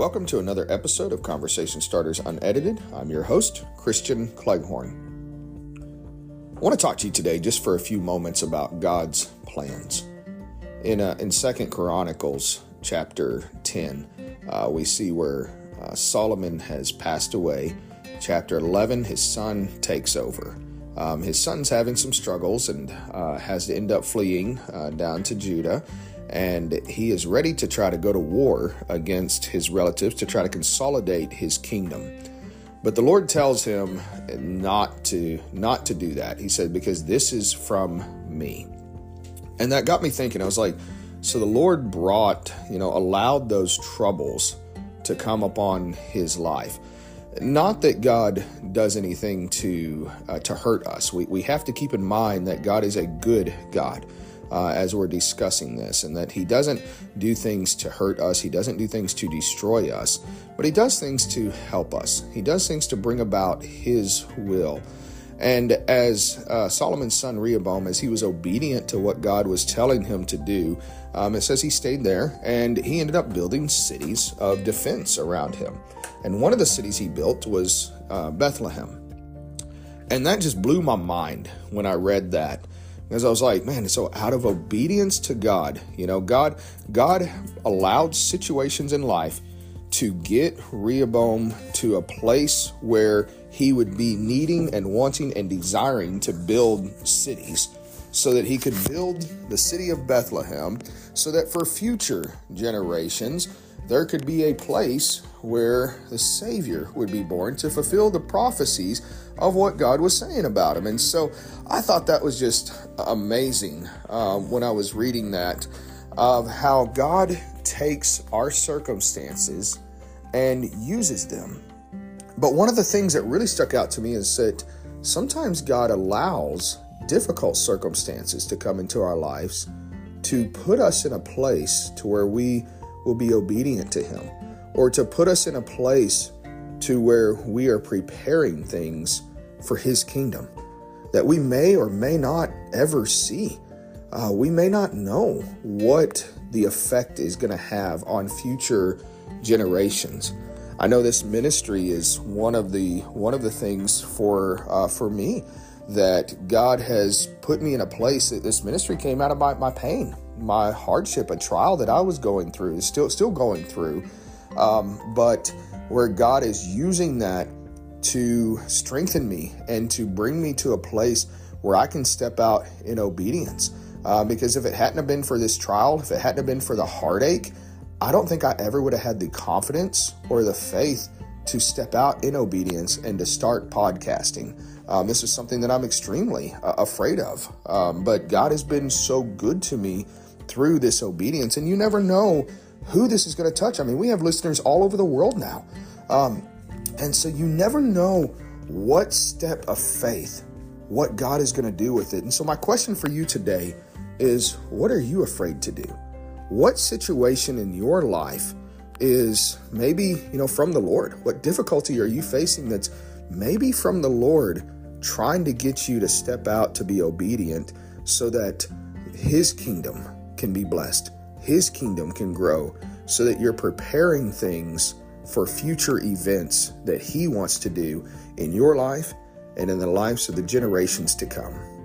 Welcome to another episode of Conversation Starters Unedited. I'm your host, Christian Cleghorn. I want to talk to you today just for a few moments about God's plans. In uh, in Second Chronicles chapter 10, uh, we see where uh, Solomon has passed away. Chapter 11, his son takes over. Um, his son's having some struggles and uh, has to end up fleeing uh, down to Judah and he is ready to try to go to war against his relatives to try to consolidate his kingdom. But the Lord tells him not to not to do that. He said because this is from me. And that got me thinking. I was like, so the Lord brought, you know, allowed those troubles to come upon his life. Not that God does anything to uh, to hurt us. We we have to keep in mind that God is a good God uh, as we're discussing this, and that He doesn't do things to hurt us, He doesn't do things to destroy us, but He does things to help us. He does things to bring about His will. And as uh, Solomon's son Rehoboam, as he was obedient to what God was telling him to do, um, it says he stayed there and he ended up building cities of defense around him. And one of the cities he built was uh, Bethlehem. And that just blew my mind when I read that because I was like, man, so out of obedience to God, you know, God, God allowed situations in life to get Rehoboam to a place where he would be needing and wanting and desiring to build cities so that he could build the city of Bethlehem so that for future generations there could be a place where the Savior would be born to fulfill the prophecies of what God was saying about him. And so I thought that was just amazing uh, when I was reading that of how God takes our circumstances and uses them. But one of the things that really stuck out to me is that sometimes God allows difficult circumstances to come into our lives to put us in a place to where we will be obedient to Him, or to put us in a place to where we are preparing things for His kingdom that we may or may not ever see. Uh, we may not know what the effect is going to have on future generations. I know this ministry is one of the one of the things for uh, for me that God has put me in a place that this ministry came out of my, my pain my hardship, a trial that I was going through, is still still going through, um, but where God is using that to strengthen me and to bring me to a place where I can step out in obedience. Uh, because if it hadn't have been for this trial, if it hadn't have been for the heartache, I don't think I ever would have had the confidence or the faith to step out in obedience and to start podcasting. Um, this is something that I'm extremely uh, afraid of. Um, but God has been so good to me through this obedience. And you never know who this is going to touch. I mean, we have listeners all over the world now. Um, and so you never know what step of faith, what God is going to do with it. And so, my question for you today is what are you afraid to do? What situation in your life is maybe, you know, from the Lord? What difficulty are you facing that's maybe from the Lord trying to get you to step out to be obedient so that His kingdom can be blessed, His kingdom can grow, so that you're preparing things for future events that He wants to do in your life and in the lives of the generations to come.